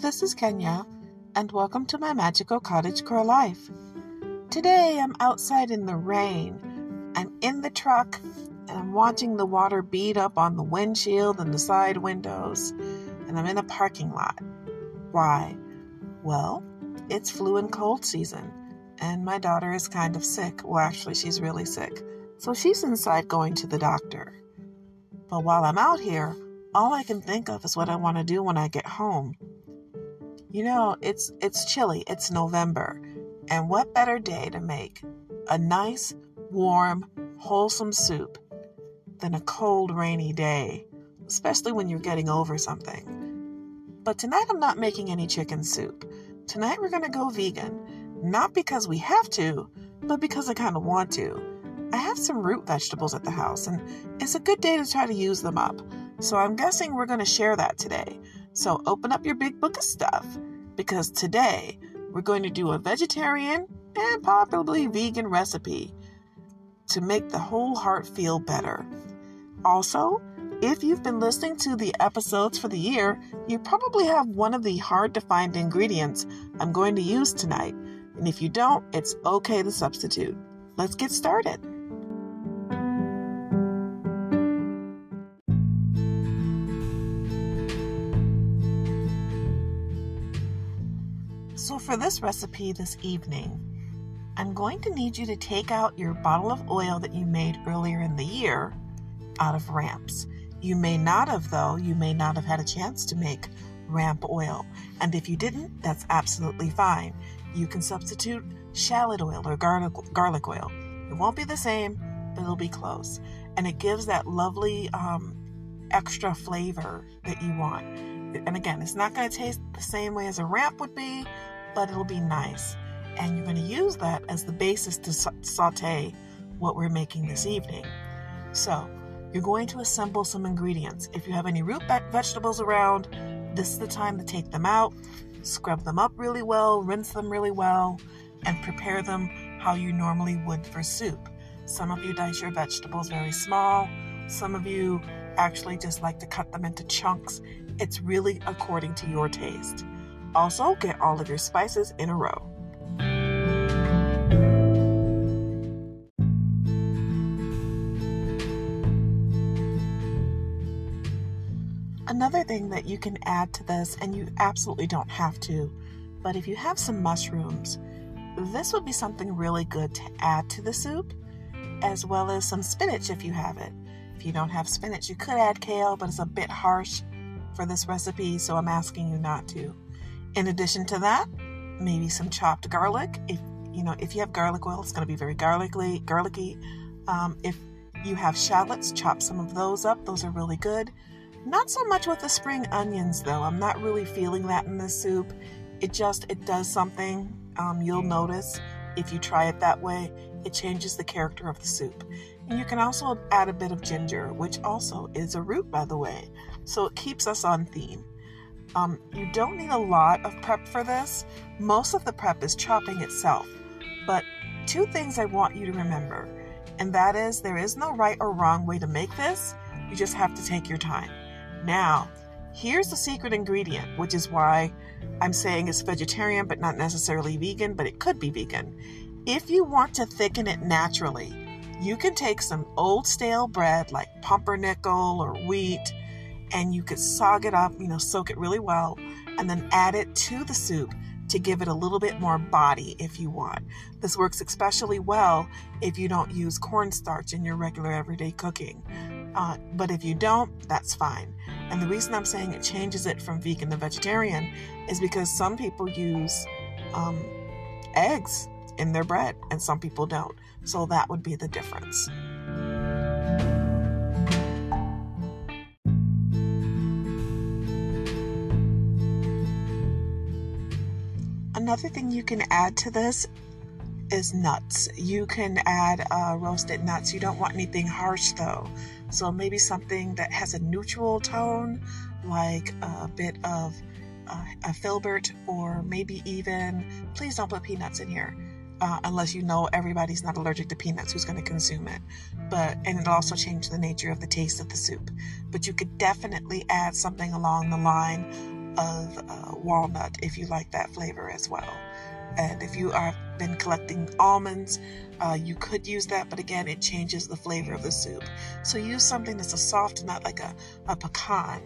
this is Kenya, and welcome to my magical cottage core life. Today I'm outside in the rain. I'm in the truck and I'm watching the water beat up on the windshield and the side windows, and I'm in a parking lot. Why? Well, it's flu and cold season, and my daughter is kind of sick. Well, actually, she's really sick. So she's inside going to the doctor. But while I'm out here, all I can think of is what I want to do when I get home. You know, it's it's chilly. It's November. And what better day to make a nice, warm, wholesome soup than a cold, rainy day, especially when you're getting over something. But tonight I'm not making any chicken soup. Tonight we're going to go vegan, not because we have to, but because I kind of want to. I have some root vegetables at the house, and it's a good day to try to use them up. So I'm guessing we're going to share that today. So open up your big book of stuff, because today we're going to do a vegetarian and probably vegan recipe to make the whole heart feel better. Also, if you've been listening to the episodes for the year, you probably have one of the hard to find ingredients I'm going to use tonight. And if you don't, it's okay to substitute. Let's get started. For this recipe this evening, I'm going to need you to take out your bottle of oil that you made earlier in the year out of ramps. You may not have, though, you may not have had a chance to make ramp oil. And if you didn't, that's absolutely fine. You can substitute shallot oil or garlic, garlic oil. It won't be the same, but it'll be close. And it gives that lovely um, extra flavor that you want. And again, it's not going to taste the same way as a ramp would be, but it'll be nice. And you're going to use that as the basis to saute what we're making this evening. So, you're going to assemble some ingredients. If you have any root vegetables around, this is the time to take them out, scrub them up really well, rinse them really well, and prepare them how you normally would for soup. Some of you dice your vegetables very small, some of you actually just like to cut them into chunks. It's really according to your taste. Also, get all of your spices in a row. Another thing that you can add to this, and you absolutely don't have to, but if you have some mushrooms, this would be something really good to add to the soup, as well as some spinach if you have it. If you don't have spinach, you could add kale, but it's a bit harsh for this recipe, so I'm asking you not to. In addition to that, maybe some chopped garlic. If you know, if you have garlic oil, it's going to be very garlicky. Garlicky. Um, if you have shallots, chop some of those up. Those are really good. Not so much with the spring onions though. I'm not really feeling that in this soup. It just it does something. Um, you'll notice if you try it that way. It changes the character of the soup. And you can also add a bit of ginger, which also is a root, by the way. So it keeps us on theme. Um, you don't need a lot of prep for this. Most of the prep is chopping itself. But two things I want you to remember, and that is there is no right or wrong way to make this. You just have to take your time. Now, here's the secret ingredient, which is why I'm saying it's vegetarian but not necessarily vegan, but it could be vegan. If you want to thicken it naturally, you can take some old stale bread like pumpernickel or wheat and you could sog it up, you know, soak it really well, and then add it to the soup to give it a little bit more body if you want. This works especially well if you don't use cornstarch in your regular everyday cooking. Uh, but if you don't, that's fine. And the reason I'm saying it changes it from vegan to vegetarian is because some people use um, eggs in their bread and some people don't. So that would be the difference. Another thing you can add to this is nuts. You can add uh, roasted nuts. You don't want anything harsh though. So maybe something that has a neutral tone, like a bit of uh, a filbert, or maybe even, please don't put peanuts in here. Uh, unless you know everybody's not allergic to peanuts who's going to consume it. But and it'll also change the nature of the taste of the soup. But you could definitely add something along the line of uh, walnut if you like that flavor as well. And if you have been collecting almonds, uh, you could use that, but again, it changes the flavor of the soup. So use something that's a soft nut like a, a pecan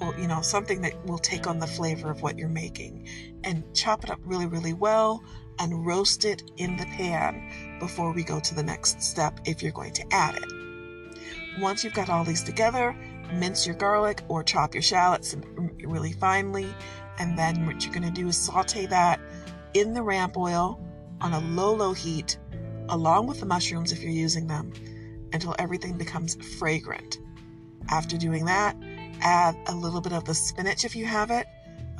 or, you know, something that will take on the flavor of what you're making. And chop it up really, really well and roast it in the pan before we go to the next step if you're going to add it. Once you've got all these together, mince your garlic or chop your shallots really finely. And then what you're going to do is saute that in the ramp oil on a low, low heat, along with the mushrooms if you're using them, until everything becomes fragrant. After doing that, add a little bit of the spinach if you have it.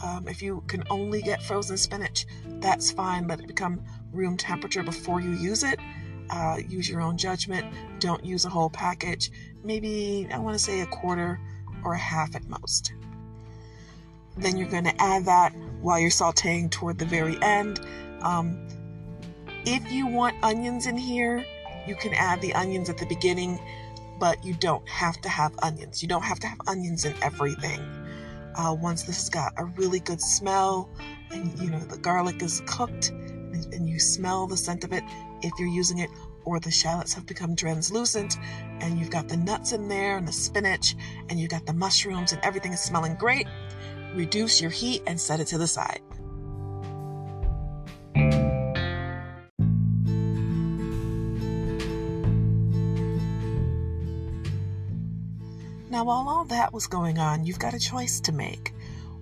Um, if you can only get frozen spinach, that's fine. Let it become room temperature before you use it. Uh, use your own judgment. Don't use a whole package. Maybe, I want to say a quarter or a half at most. Then you're going to add that while you're sauteing toward the very end. Um, if you want onions in here, you can add the onions at the beginning, but you don't have to have onions. You don't have to have onions in everything. Uh, once this has got a really good smell and you know the garlic is cooked and, and you smell the scent of it if you're using it or the shallots have become translucent and you've got the nuts in there and the spinach and you've got the mushrooms and everything is smelling great reduce your heat and set it to the side. Now, while all that was going on, you've got a choice to make.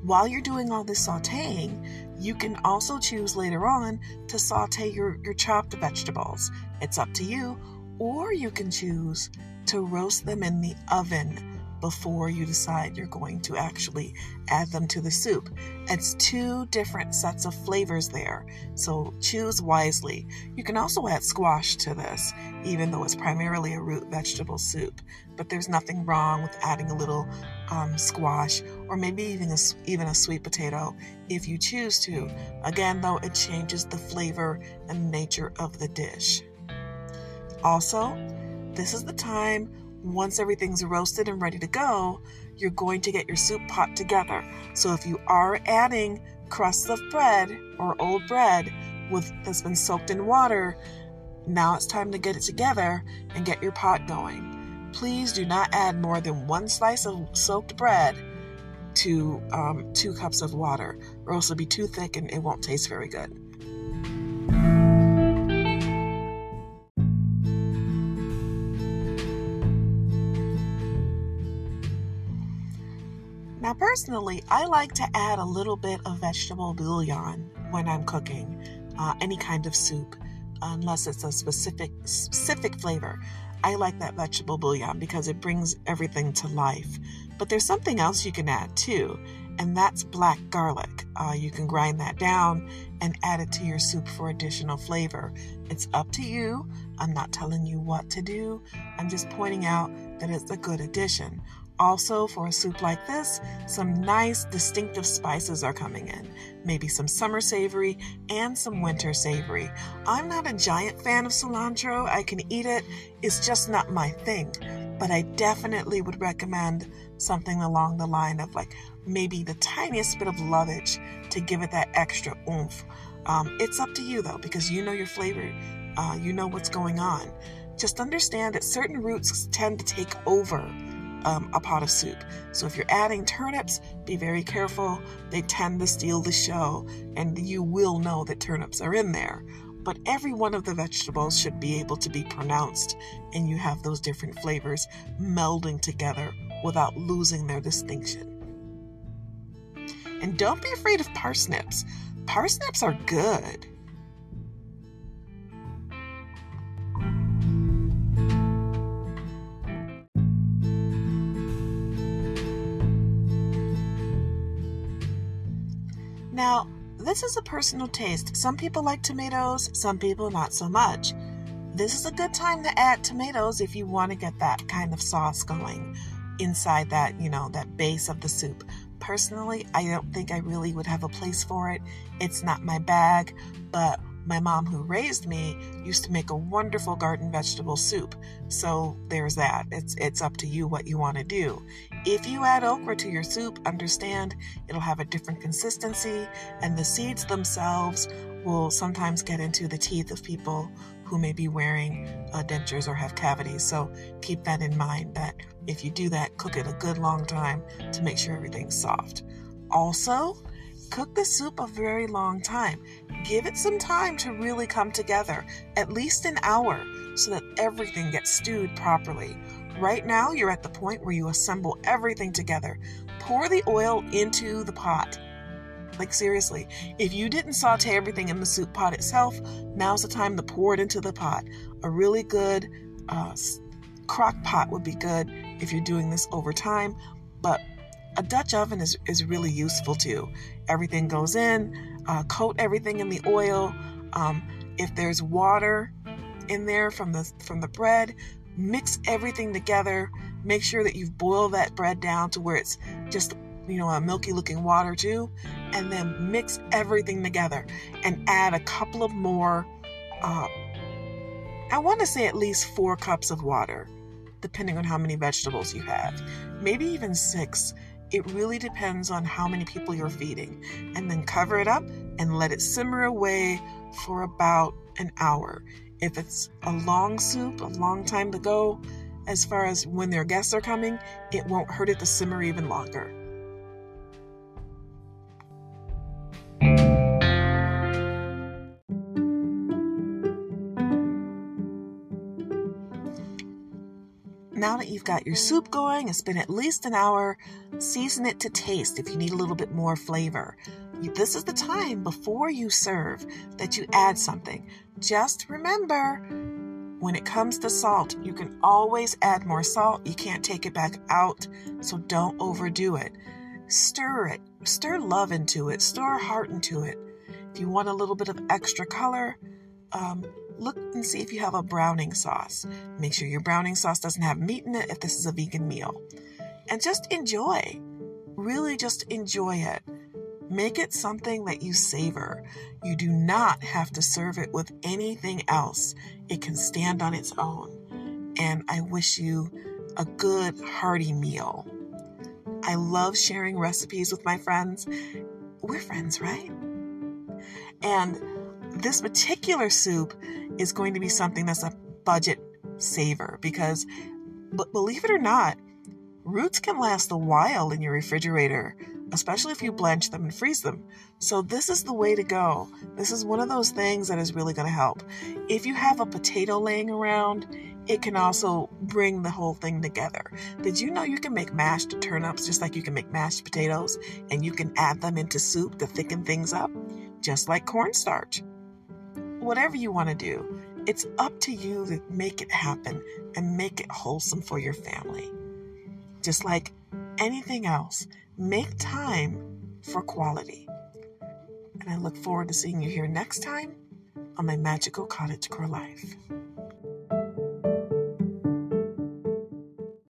While you're doing all this sauteing, you can also choose later on to saute your, your chopped vegetables. It's up to you. Or you can choose to roast them in the oven before you decide you're going to actually add them to the soup. It's two different sets of flavors there, so choose wisely. You can also add squash to this, even though it's primarily a root vegetable soup. But there's nothing wrong with adding a little um, squash or maybe even a, even a sweet potato if you choose to. Again, though, it changes the flavor and nature of the dish. Also, this is the time once everything's roasted and ready to go, you're going to get your soup pot together. So if you are adding crusts of bread or old bread with that's been soaked in water, now it's time to get it together and get your pot going. Please do not add more than one slice of soaked bread to um, two cups of water, or else it'll be too thick and it won't taste very good. Now, personally, I like to add a little bit of vegetable bouillon when I'm cooking uh, any kind of soup, unless it's a specific specific flavor. I like that vegetable bouillon because it brings everything to life. But there's something else you can add too, and that's black garlic. Uh, you can grind that down and add it to your soup for additional flavor. It's up to you. I'm not telling you what to do. I'm just pointing out that it's a good addition. Also, for a soup like this, some nice distinctive spices are coming in. Maybe some summer savory and some winter savory. I'm not a giant fan of cilantro. I can eat it, it's just not my thing. But I definitely would recommend something along the line of like maybe the tiniest bit of lovage to give it that extra oomph. Um, it's up to you though, because you know your flavor, uh, you know what's going on. Just understand that certain roots tend to take over um, a pot of soup. So if you're adding turnips, be very careful. They tend to steal the show, and you will know that turnips are in there. But every one of the vegetables should be able to be pronounced, and you have those different flavors melding together without losing their distinction. And don't be afraid of parsnips. Parsnips are good. This is a personal taste. Some people like tomatoes, some people not so much. This is a good time to add tomatoes if you want to get that kind of sauce going inside that, you know, that base of the soup. Personally, I don't think I really would have a place for it. It's not my bag, but my mom who raised me used to make a wonderful garden vegetable soup. So there's that. It's it's up to you what you want to do. If you add okra to your soup, understand it'll have a different consistency and the seeds themselves will sometimes get into the teeth of people who may be wearing uh, dentures or have cavities. So keep that in mind that if you do that, cook it a good long time to make sure everything's soft. Also, cook the soup a very long time. Give it some time to really come together, at least an hour, so that everything gets stewed properly. Right now, you're at the point where you assemble everything together. Pour the oil into the pot. Like, seriously, if you didn't saute everything in the soup pot itself, now's the time to pour it into the pot. A really good uh, crock pot would be good if you're doing this over time, but a Dutch oven is, is really useful too. Everything goes in, uh, coat everything in the oil. Um, if there's water in there from the from the bread, mix everything together. Make sure that you've boiled that bread down to where it's just you know a milky looking water too, and then mix everything together and add a couple of more. Uh, I want to say at least four cups of water, depending on how many vegetables you have. Maybe even six it really depends on how many people you're feeding. And then cover it up and let it simmer away for about an hour. If it's a long soup, a long time to go, as far as when their guests are coming, it won't hurt it to simmer even longer. Now that you've got your soup going, it's been at least an hour, season it to taste if you need a little bit more flavor. This is the time before you serve that you add something. Just remember, when it comes to salt, you can always add more salt. You can't take it back out, so don't overdo it. Stir it, stir love into it, stir heart into it. If you want a little bit of extra color, um, look and see if you have a browning sauce. Make sure your browning sauce doesn't have meat in it if this is a vegan meal. And just enjoy. Really just enjoy it. Make it something that you savor. You do not have to serve it with anything else. It can stand on its own. And I wish you a good, hearty meal. I love sharing recipes with my friends. We're friends, right? And this particular soup is going to be something that's a budget saver because, but believe it or not, roots can last a while in your refrigerator, especially if you blanch them and freeze them. So, this is the way to go. This is one of those things that is really going to help. If you have a potato laying around, it can also bring the whole thing together. Did you know you can make mashed turnips just like you can make mashed potatoes and you can add them into soup to thicken things up? Just like cornstarch whatever you want to do, it's up to you to make it happen and make it wholesome for your family. Just like anything else, make time for quality. And I look forward to seeing you here next time on my magical cottagecore life.